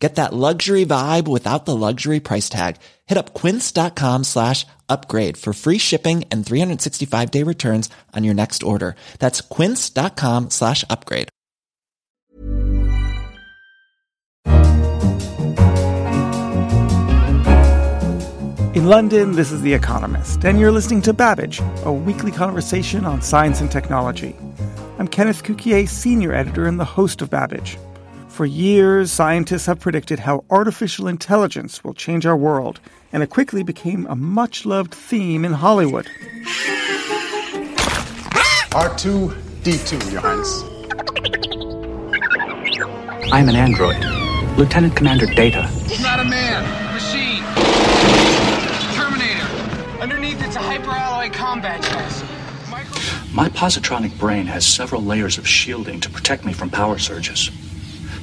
Get that luxury vibe without the luxury price tag. Hit up quince.com slash upgrade for free shipping and 365 day returns on your next order. That's quince.com slash upgrade. In London, this is The Economist, and you're listening to Babbage, a weekly conversation on science and technology. I'm Kenneth Cukier, senior editor and the host of Babbage. For years, scientists have predicted how artificial intelligence will change our world, and it quickly became a much loved theme in Hollywood. R2D2, Your Highness. I'm an android. Lieutenant Commander Data. It's not a man, a machine. Terminator. Underneath, it's a hyperalloy combat chassis. Micro- My positronic brain has several layers of shielding to protect me from power surges.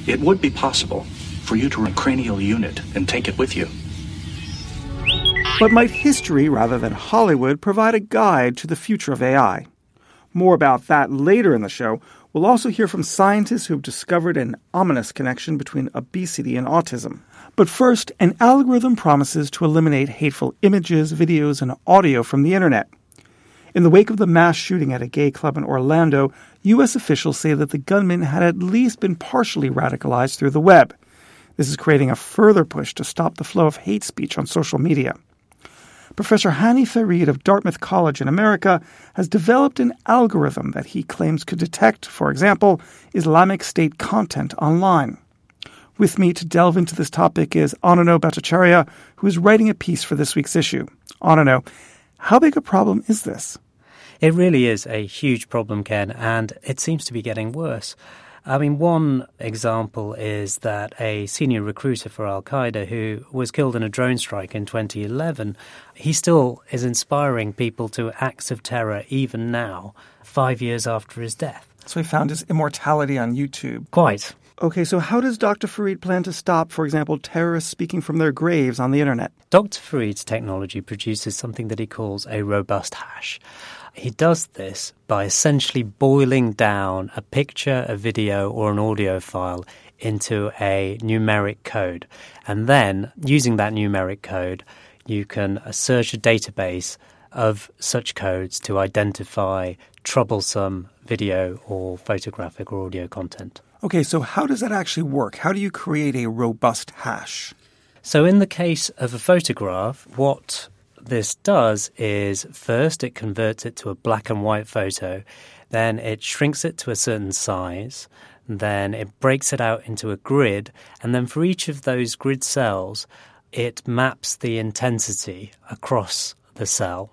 It would be possible for you to run a cranial unit and take it with you. But might history, rather than Hollywood, provide a guide to the future of AI? More about that later in the show. We'll also hear from scientists who have discovered an ominous connection between obesity and autism. But first, an algorithm promises to eliminate hateful images, videos, and audio from the internet. In the wake of the mass shooting at a gay club in Orlando, U.S. officials say that the gunman had at least been partially radicalized through the web. This is creating a further push to stop the flow of hate speech on social media. Professor Hani Farid of Dartmouth College in America has developed an algorithm that he claims could detect, for example, Islamic State content online. With me to delve into this topic is Ananyo Bhattacharya, who is writing a piece for this week's issue. Ananyo, how big a problem is this? It really is a huge problem, Ken, and it seems to be getting worse. I mean, one example is that a senior recruiter for Al Qaeda who was killed in a drone strike in 2011, he still is inspiring people to acts of terror even now, five years after his death. So he found his immortality on YouTube. Quite. Okay, so how does Dr. Farid plan to stop, for example, terrorists speaking from their graves on the internet? Dr. Farid's technology produces something that he calls a robust hash. He does this by essentially boiling down a picture, a video, or an audio file into a numeric code. And then, using that numeric code, you can search a database of such codes to identify troublesome video or photographic or audio content. Okay, so how does that actually work? How do you create a robust hash? So, in the case of a photograph, what this does is first it converts it to a black and white photo, then it shrinks it to a certain size, then it breaks it out into a grid, and then for each of those grid cells, it maps the intensity across the cell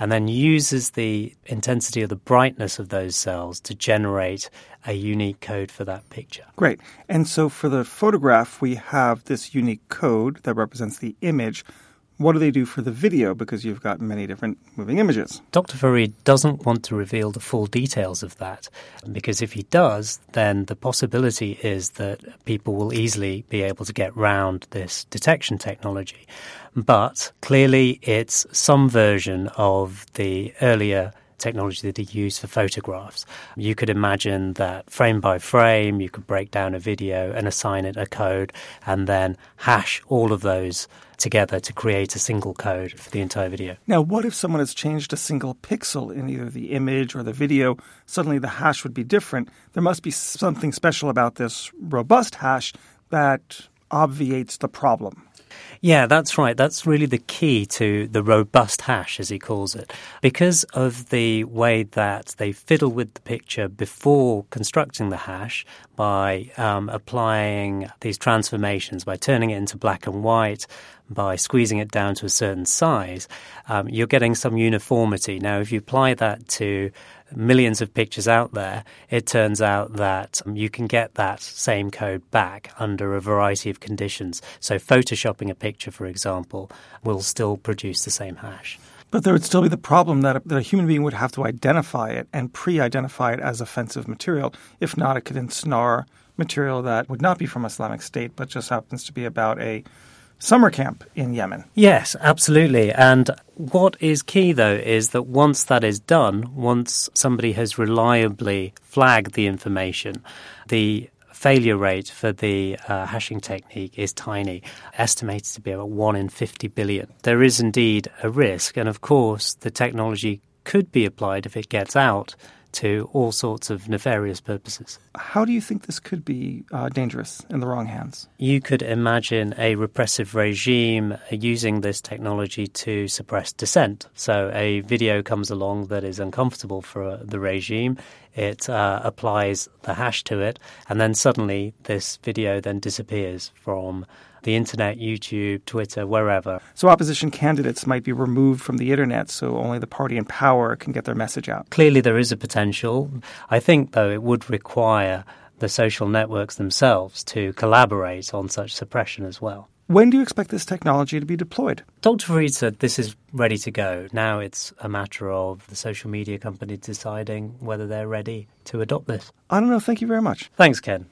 and then uses the intensity of the brightness of those cells to generate a unique code for that picture. Great. And so for the photograph, we have this unique code that represents the image. What do they do for the video? Because you've got many different moving images. Dr. Farid doesn't want to reveal the full details of that because if he does, then the possibility is that people will easily be able to get round this detection technology. But clearly, it's some version of the earlier technology that he used for photographs. You could imagine that frame by frame, you could break down a video and assign it a code and then hash all of those together to create a single code for the entire video. Now, what if someone has changed a single pixel in either the image or the video? Suddenly the hash would be different. There must be something special about this robust hash that obviates the problem. Yeah, that's right. That's really the key to the robust hash, as he calls it. Because of the way that they fiddle with the picture before constructing the hash by um, applying these transformations, by turning it into black and white, by squeezing it down to a certain size, um, you're getting some uniformity. Now, if you apply that to millions of pictures out there, it turns out that um, you can get that same code back under a variety of conditions. So, photoshopping a picture, for example, will still produce the same hash. But there would still be the problem that a, that a human being would have to identify it and pre identify it as offensive material. If not, it could ensnare material that would not be from Islamic State, but just happens to be about a summer camp in Yemen. Yes, absolutely. And what is key, though, is that once that is done, once somebody has reliably flagged the information, the failure rate for the uh, hashing technique is tiny, estimated to be about 1 in 50 billion. There is indeed a risk, and of course, the technology could be applied if it gets out to all sorts of nefarious purposes. How do you think this could be uh, dangerous in the wrong hands? You could imagine a repressive regime using this technology to suppress dissent. So, a video comes along that is uncomfortable for uh, the regime, it uh, applies the hash to it, and then suddenly this video then disappears from the internet, YouTube, Twitter, wherever. So opposition candidates might be removed from the internet so only the party in power can get their message out. Clearly, there is a potential. I think, though, it would require the social networks themselves to collaborate on such suppression as well. When do you expect this technology to be deployed? Dr. Farid said this is ready to go. Now it's a matter of the social media company deciding whether they're ready to adopt this. I don't know. Thank you very much. Thanks, Ken.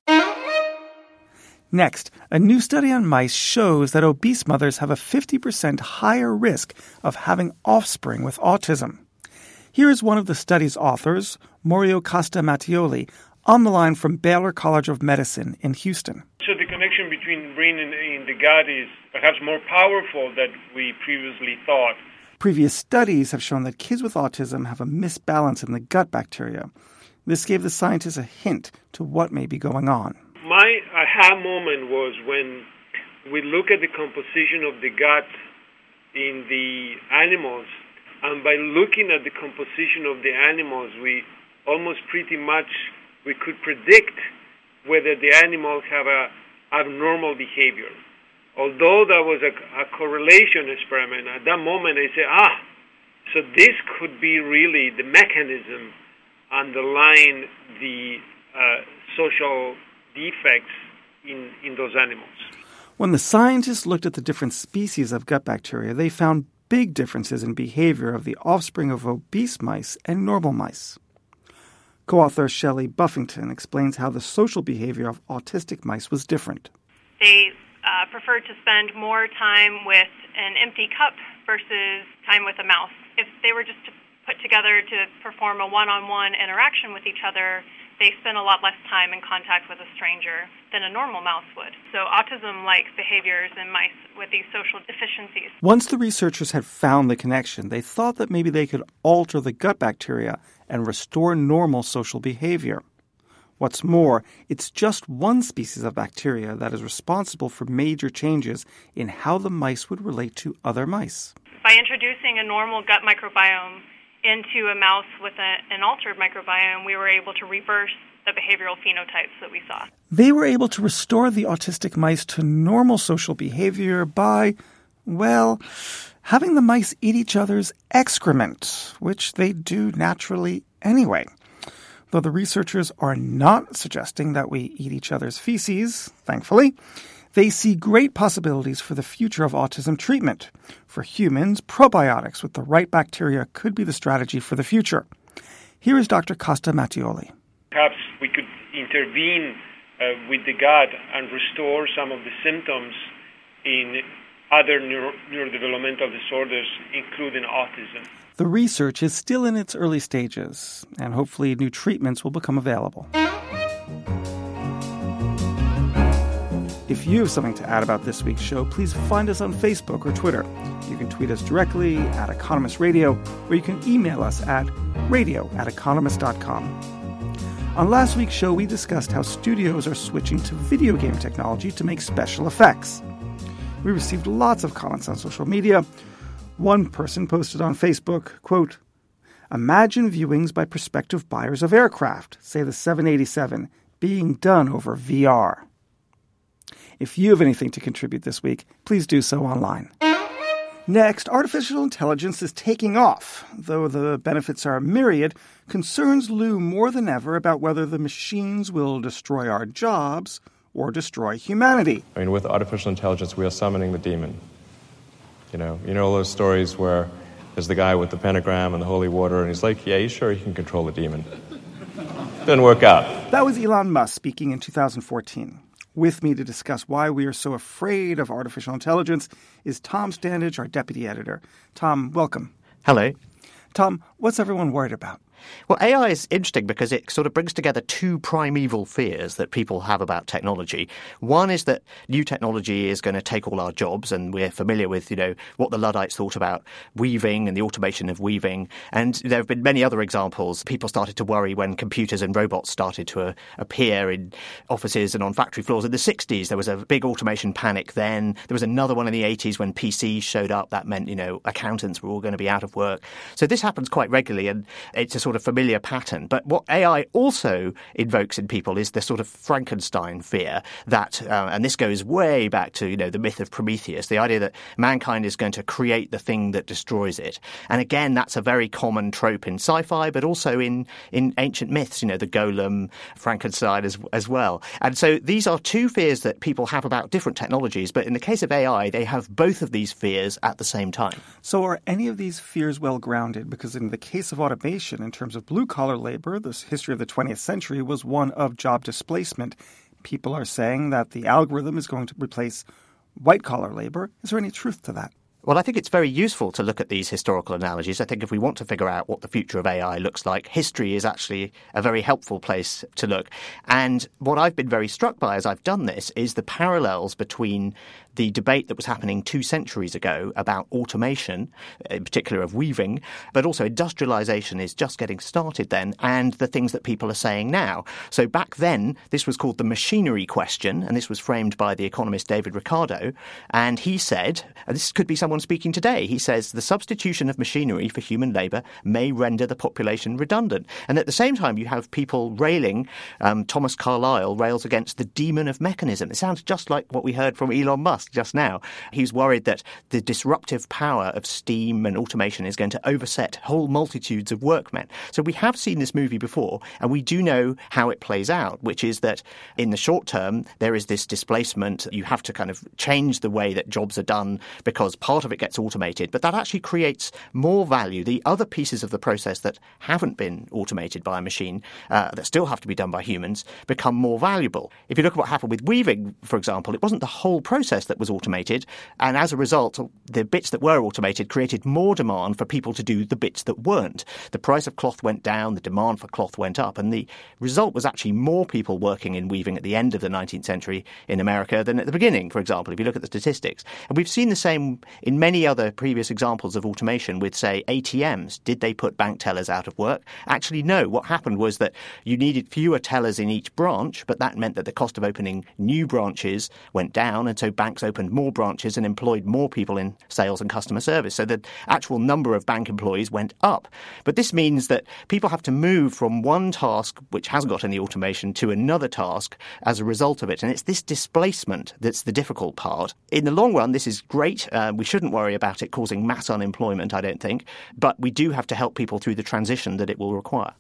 Next, a new study on mice shows that obese mothers have a 50% higher risk of having offspring with autism. Here is one of the study's authors, Mauro Costa Mattioli, on the line from Baylor College of Medicine in Houston. So the connection between brain and, and the gut is perhaps more powerful than we previously thought. Previous studies have shown that kids with autism have a misbalance in the gut bacteria. This gave the scientists a hint to what may be going on my aha moment was when we look at the composition of the gut in the animals, and by looking at the composition of the animals, we almost pretty much we could predict whether the animals have a abnormal behavior. Although that was a, a correlation experiment, at that moment I said, ah, so this could be really the mechanism underlying the uh, social defects in, in those animals. When the scientists looked at the different species of gut bacteria, they found big differences in behavior of the offspring of obese mice and normal mice. Co author Shelly Buffington explains how the social behavior of autistic mice was different. They uh, preferred to spend more time with an empty cup versus time with a mouse. If they were just to put together to perform a one on one interaction with each other, they spend a lot less time in contact with a stranger than a normal mouse would. So, autism like behaviors in mice with these social deficiencies. Once the researchers had found the connection, they thought that maybe they could alter the gut bacteria and restore normal social behavior. What's more, it's just one species of bacteria that is responsible for major changes in how the mice would relate to other mice. By introducing a normal gut microbiome, into a mouse with a, an altered microbiome, we were able to reverse the behavioral phenotypes that we saw. They were able to restore the autistic mice to normal social behavior by, well, having the mice eat each other's excrement, which they do naturally anyway. Though the researchers are not suggesting that we eat each other's feces, thankfully, they see great possibilities for the future of autism treatment. For humans, probiotics with the right bacteria could be the strategy for the future. Here is Dr. Costa Mattioli. Perhaps we could intervene uh, with the gut and restore some of the symptoms in other neuro- neurodevelopmental disorders, including autism. The research is still in its early stages, and hopefully, new treatments will become available. If you have something to add about this week's show, please find us on Facebook or Twitter. You can tweet us directly at Economist Radio, or you can email us at radio at economist.com. On last week's show, we discussed how studios are switching to video game technology to make special effects. We received lots of comments on social media. One person posted on Facebook, quote, Imagine viewings by prospective buyers of aircraft, say the 787, being done over VR. If you have anything to contribute this week, please do so online. Next, artificial intelligence is taking off. Though the benefits are myriad, concerns loom more than ever about whether the machines will destroy our jobs or destroy humanity. I mean, with artificial intelligence, we are summoning the demon. You know, you know those stories where there's the guy with the pentagram and the holy water, and he's like, yeah, he's sure he can control the demon. Didn't work out. That was Elon Musk speaking in 2014. With me to discuss why we are so afraid of artificial intelligence is Tom Standage, our deputy editor. Tom, welcome. Hello. Tom, what's everyone worried about? Well, AI is interesting because it sort of brings together two primeval fears that people have about technology. One is that new technology is going to take all our jobs, and we're familiar with, you know, what the Luddites thought about weaving and the automation of weaving. And there have been many other examples. People started to worry when computers and robots started to uh, appear in offices and on factory floors in the 60s. There was a big automation panic then. There was another one in the 80s when PCs showed up. That meant, you know, accountants were all going to be out of work. So this happens quite regularly, and it's a sort of familiar pattern. But what AI also invokes in people is the sort of Frankenstein fear that, uh, and this goes way back to you know the myth of Prometheus, the idea that mankind is going to create the thing that destroys it. And again, that's a very common trope in sci-fi, but also in in ancient myths. You know, the golem, Frankenstein as as well. And so these are two fears that people have about different technologies. But in the case of AI, they have both of these fears at the same time. So are any of these fears well grounded? Because in the case of automation, in terms of blue collar labor, the history of the 20th century was one of job displacement. People are saying that the algorithm is going to replace white collar labor. Is there any truth to that? Well, I think it's very useful to look at these historical analogies. I think if we want to figure out what the future of AI looks like, history is actually a very helpful place to look. And what I've been very struck by as I've done this is the parallels between the debate that was happening two centuries ago about automation, in particular of weaving, but also industrialization is just getting started then, and the things that people are saying now. So back then, this was called the machinery question, and this was framed by the economist David Ricardo. And he said, and this could be someone speaking today, he says, the substitution of machinery for human labor may render the population redundant. And at the same time, you have people railing, um, Thomas Carlyle rails against the demon of mechanism. It sounds just like what we heard from Elon Musk just now. He's worried that the disruptive power of steam and automation is going to overset whole multitudes of workmen. So we have seen this movie before, and we do know how it plays out, which is that in the short term, there is this displacement. You have to kind of change the way that jobs are done because part of it gets automated, but that actually creates more value. The other pieces of the process that haven't been automated by a machine, uh, that still have to be done by humans, become more valuable. If you look at what happened with weaving, for example, it wasn't the whole process that was automated. And as a result, the bits that were automated created more demand for people to do the bits that weren't. The price of cloth went down, the demand for cloth went up, and the result was actually more people working in weaving at the end of the 19th century in America than at the beginning, for example, if you look at the statistics. And we've seen the same in many other previous examples of automation with, say, ATMs. Did they put bank tellers out of work? Actually, no. What happened was that you needed fewer tellers in each branch, but that meant that the cost of opening new branches went down, and so banks opened more branches and employed more people in sales and customer service. So the actual number of bank employees went up. But this means that people have to move from one task which hasn't got any automation to another task as a result of it. And it's this displacement that's the difficult part. In the long run, this is great. Uh, we shouldn't worry about it causing mass unemployment, I don't think. But we do have to help people through the transition that it will require.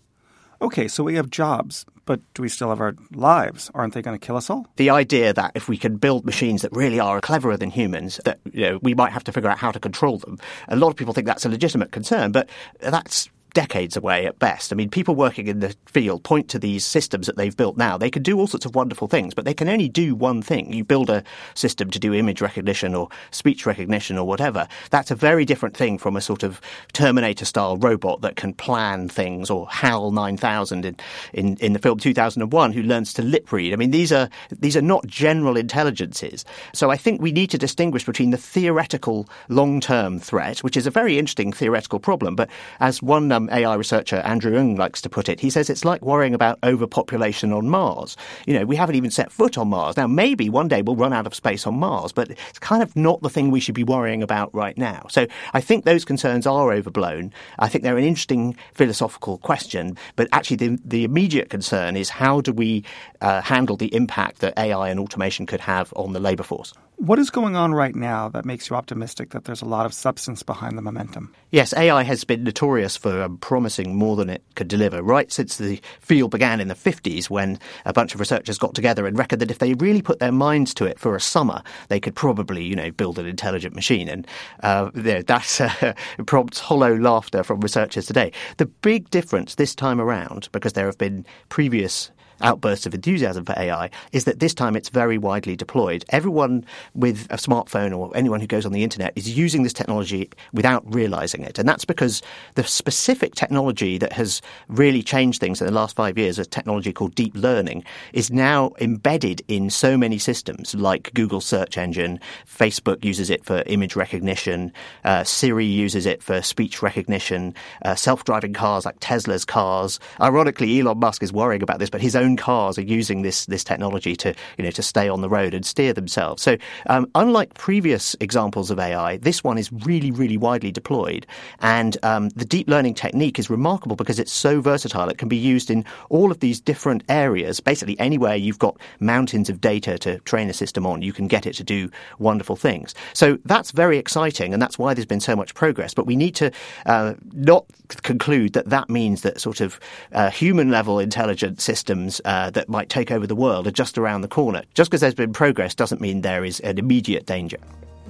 Okay, so we have jobs, but do we still have our lives? Aren't they going to kill us all? The idea that if we can build machines that really are cleverer than humans, that you know, we might have to figure out how to control them. A lot of people think that's a legitimate concern, but that's decades away at best. I mean, people working in the field point to these systems that they've built now. They can do all sorts of wonderful things, but they can only do one thing. You build a system to do image recognition or speech recognition or whatever. That's a very different thing from a sort of Terminator style robot that can plan things or HAL 9000 in, in, in the film 2001 who learns to lip read. I mean, these are, these are not general intelligences. So I think we need to distinguish between the theoretical long term threat, which is a very interesting theoretical problem, but as one um, AI researcher Andrew Ng likes to put it. He says it's like worrying about overpopulation on Mars. You know, we haven't even set foot on Mars. Now, maybe one day we'll run out of space on Mars, but it's kind of not the thing we should be worrying about right now. So I think those concerns are overblown. I think they're an interesting philosophical question, but actually the, the immediate concern is how do we uh, handle the impact that AI and automation could have on the labour force? What is going on right now that makes you optimistic that there's a lot of substance behind the momentum? Yes, AI has been notorious for um, promising more than it could deliver, right since the field began in the 50s when a bunch of researchers got together and reckoned that if they really put their minds to it for a summer, they could probably, you know, build an intelligent machine. And uh, that uh, prompts hollow laughter from researchers today. The big difference this time around, because there have been previous outbursts of enthusiasm for AI is that this time it's very widely deployed. Everyone with a smartphone or anyone who goes on the internet is using this technology without realizing it. And that's because the specific technology that has really changed things in the last five years, a technology called deep learning, is now embedded in so many systems like Google search engine, Facebook uses it for image recognition, uh, Siri uses it for speech recognition, uh, self-driving cars like Tesla's cars. Ironically, Elon Musk is worrying about this, but his own own cars are using this this technology to you know to stay on the road and steer themselves. So um, unlike previous examples of AI, this one is really really widely deployed, and um, the deep learning technique is remarkable because it's so versatile. It can be used in all of these different areas. Basically, anywhere you've got mountains of data to train a system on, you can get it to do wonderful things. So that's very exciting, and that's why there's been so much progress. But we need to uh, not conclude that that means that sort of uh, human level intelligent systems uh, that might take over the world are just around the corner. Just because there's been progress doesn't mean there is an immediate danger.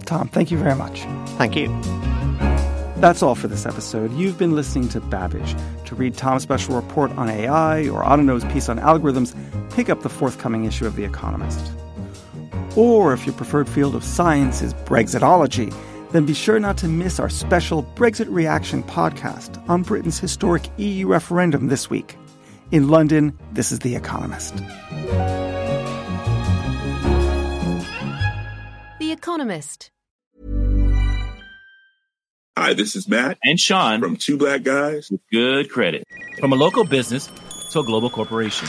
Tom, thank you very much. Thank you. That's all for this episode. You've been listening to Babbage. To read Tom's special report on AI or Ottono's piece on algorithms, pick up the forthcoming issue of The Economist. Or if your preferred field of science is Brexitology, then be sure not to miss our special Brexit Reaction podcast on Britain's historic EU referendum this week. In London, this is The Economist. The Economist. Hi, this is Matt and Sean from Two Black Guys with Good Credit. From a local business to a global corporation.